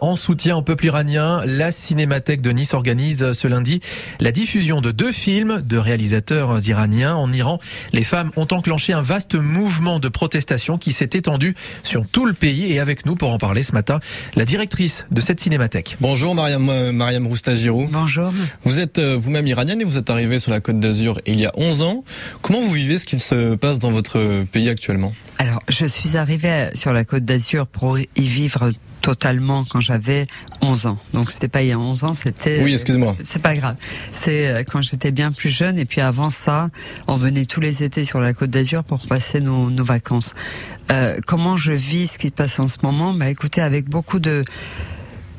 En soutien au peuple iranien, la Cinémathèque de Nice organise ce lundi la diffusion de deux films de réalisateurs iraniens. En Iran, les femmes ont enclenché un vaste mouvement de protestation qui s'est étendu sur tout le pays. Et avec nous pour en parler ce matin, la directrice de cette Cinémathèque. Bonjour Mariam, euh, Mariam Roustagirou. Bonjour. Vous êtes euh, vous-même iranienne et vous êtes arrivée sur la Côte d'Azur il y a 11 ans. Comment vous vivez ce qu'il se passe dans votre pays actuellement? Alors, je suis arrivée sur la Côte d'Azur pour y vivre totalement quand j'avais 11 ans. Donc c'était pas il y a 11 ans, c'était Oui, excuse-moi. C'est pas grave. C'est euh, quand j'étais bien plus jeune et puis avant ça, on venait tous les étés sur la Côte d'Azur pour passer nos, nos vacances. Euh, comment je vis ce qui se passe en ce moment? Bah écoutez, avec beaucoup de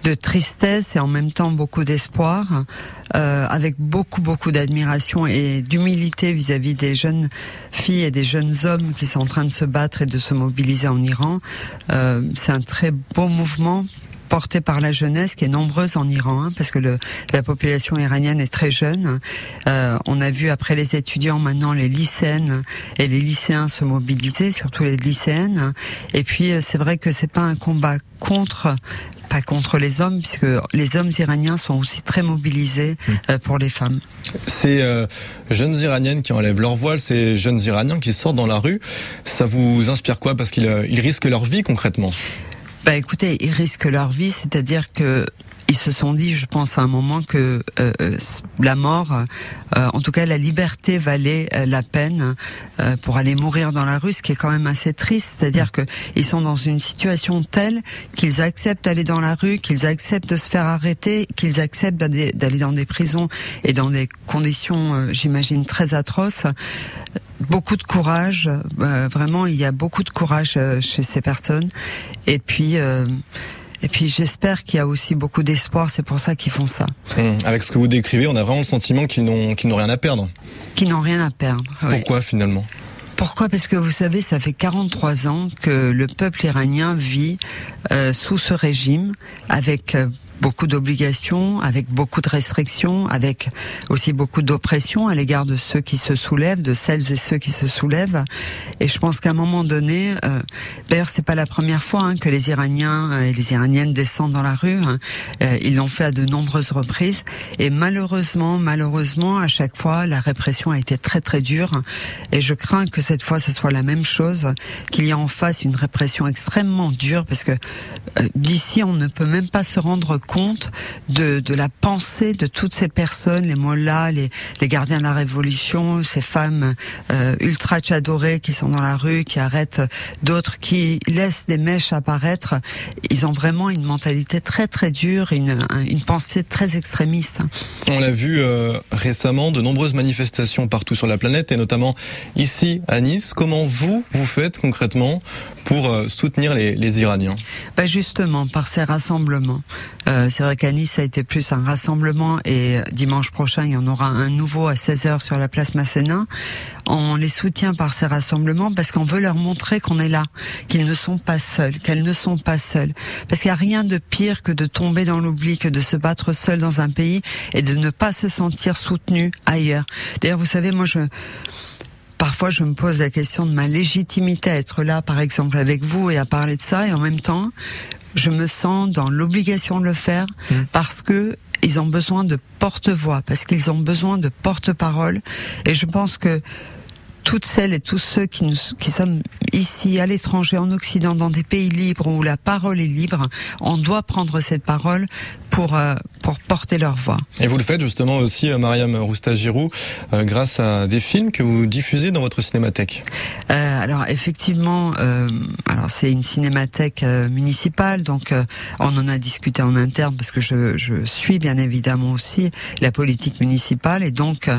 de tristesse et en même temps beaucoup d'espoir, euh, avec beaucoup beaucoup d'admiration et d'humilité vis-à-vis des jeunes filles et des jeunes hommes qui sont en train de se battre et de se mobiliser en Iran. Euh, c'est un très beau mouvement porté par la jeunesse qui est nombreuse en Iran, hein, parce que le, la population iranienne est très jeune. Euh, on a vu après les étudiants maintenant les lycéennes et les lycéens se mobiliser, surtout les lycéennes. Et puis euh, c'est vrai que c'est pas un combat contre pas contre les hommes, puisque les hommes iraniens sont aussi très mobilisés mmh. euh, pour les femmes. Ces euh, jeunes iraniennes qui enlèvent leur voile, ces jeunes iraniens qui sortent dans la rue, ça vous inspire quoi? Parce qu'ils euh, risquent leur vie concrètement. Bah écoutez, ils risquent leur vie, c'est-à-dire que ils se sont dit, je pense à un moment que euh, euh la mort, euh, en tout cas la liberté valait euh, la peine pour aller mourir dans la rue, ce qui est quand même assez triste. C'est-à-dire que ils sont dans une situation telle qu'ils acceptent d'aller dans la rue, qu'ils acceptent de se faire arrêter, qu'ils acceptent d'aller dans des prisons et dans des conditions, j'imagine, très atroces beaucoup de courage. Euh, vraiment, il y a beaucoup de courage euh, chez ces personnes. Et puis. Euh, et puis j'espère qu'il y a aussi beaucoup d'espoir, c'est pour ça qu'ils font ça. Mmh. Avec ce que vous décrivez, on a vraiment le sentiment qu'ils n'ont qu'ils n'ont rien à perdre. Qu'ils n'ont rien à perdre. Pourquoi finalement? Pourquoi? Parce que vous savez, ça fait 43 ans que le peuple iranien vit euh, sous ce régime, avec euh, beaucoup d'obligations, avec beaucoup de restrictions, avec aussi beaucoup d'oppression à l'égard de ceux qui se soulèvent, de celles et ceux qui se soulèvent. Et je pense qu'à un moment donné, euh, d'ailleurs c'est pas la première fois hein, que les Iraniens et les Iraniennes descendent dans la rue. Hein. Euh, ils l'ont fait à de nombreuses reprises. Et malheureusement, malheureusement, à chaque fois, la répression a été très très dure. Et je crains que cette fois, ce soit la même chose, qu'il y ait en face une répression extrêmement dure, parce que euh, d'ici, on ne peut même pas se rendre compte compte de, de la pensée de toutes ces personnes, les mollahs, les, les gardiens de la révolution, ces femmes euh, ultra adorées qui sont dans la rue, qui arrêtent d'autres, qui laissent des mèches apparaître. Ils ont vraiment une mentalité très très dure, une, une pensée très extrémiste. On l'a vu euh, récemment, de nombreuses manifestations partout sur la planète et notamment ici à Nice. Comment vous, vous faites concrètement pour euh, soutenir les, les Iraniens? Bah Justement, par ces rassemblements. Euh, c'est vrai qu'à ça a été plus un rassemblement et dimanche prochain, il y en aura un nouveau à 16h sur la place Masséna. On les soutient par ces rassemblements parce qu'on veut leur montrer qu'on est là, qu'ils ne sont pas seuls, qu'elles ne sont pas seules. Parce qu'il n'y a rien de pire que de tomber dans l'oubli, que de se battre seul dans un pays et de ne pas se sentir soutenu ailleurs. D'ailleurs, vous savez, moi, je parfois je me pose la question de ma légitimité à être là, par exemple, avec vous et à parler de ça, et en même temps, je me sens dans l'obligation de le faire mmh. parce que ils ont besoin de porte-voix, parce qu'ils ont besoin de porte-parole, et je pense que toutes celles et tous ceux qui, nous, qui sommes ici, à l'étranger, en Occident, dans des pays libres où la parole est libre, on doit prendre cette parole pour euh, pour porter leur voix. Et vous le faites justement aussi, euh, Mariam Rousta-Giroux, euh, grâce à des films que vous diffusez dans votre cinémathèque. Euh, alors effectivement, euh, alors c'est une cinémathèque euh, municipale, donc on en a discuté en interne parce que je, je suis bien évidemment aussi la politique municipale et donc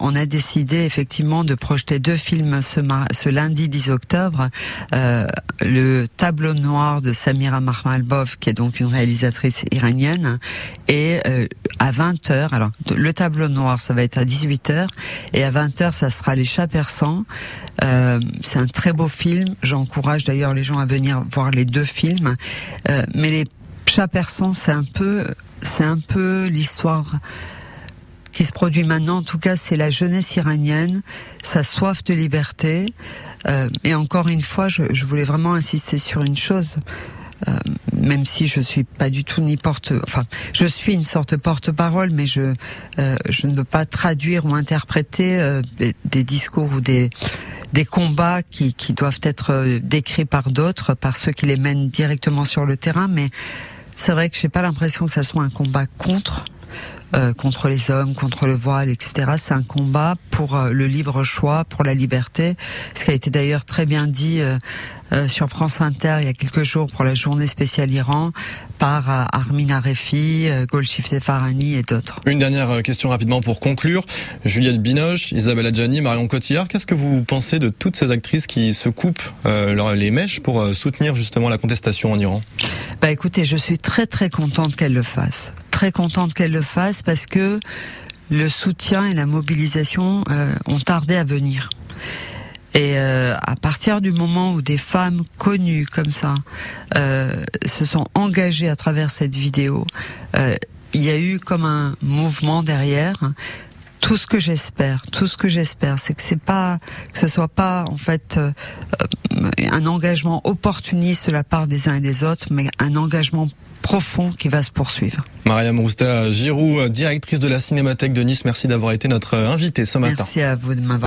on a décidé effectivement de projeter deux films ce, ce lundi 10 octobre. le Tableau noir de Samira Mahmalbov, qui est donc une réalisatrice iranienne, et euh, à 20h, alors le tableau noir ça va être à 18h et à 20h ça sera les chats persans. Euh, c'est un très beau film, j'encourage d'ailleurs les gens à venir voir les deux films. Euh, mais les chats persans c'est un peu c'est un peu l'histoire qui se produit maintenant, en tout cas, c'est la jeunesse iranienne, sa soif de liberté. Et encore une fois, je voulais vraiment insister sur une chose. Euh, même si je suis pas du tout ni porte, enfin, je suis une sorte de porte-parole, mais je, euh, je ne veux pas traduire ou interpréter euh, des, discours ou des des combats qui, qui doivent être décrits par d'autres, par ceux qui les mènent directement sur le terrain, mais c'est vrai que j'ai pas l'impression que ça soit un combat contre euh, contre les hommes, contre le voile, etc. C'est un combat pour euh, le libre choix, pour la liberté. Ce qui a été d'ailleurs très bien dit euh, sur France Inter il y a quelques jours pour la journée spéciale Iran par Armin Arefi, Golshifteh Farhani et d'autres. Une dernière question rapidement pour conclure. Juliette Binoche, Isabelle Adjani, Marion Cotillard, qu'est-ce que vous pensez de toutes ces actrices qui se coupent les mèches pour soutenir justement la contestation en Iran? Bah écoutez, je suis très très contente qu'elles le fassent très contente qu'elle le fasse parce que le soutien et la mobilisation euh, ont tardé à venir. Et euh, à partir du moment où des femmes connues comme ça euh, se sont engagées à travers cette vidéo, il y a eu comme un mouvement derrière. Tout ce que j'espère, tout ce que j'espère, c'est que c'est pas, que ce soit pas en fait un engagement opportuniste de la part des uns et des autres, mais un engagement profond qui va se poursuivre. Mariam Rousta Giroud, directrice de la Cinémathèque de Nice, merci d'avoir été notre invitée ce matin. Merci à vous de m'avoir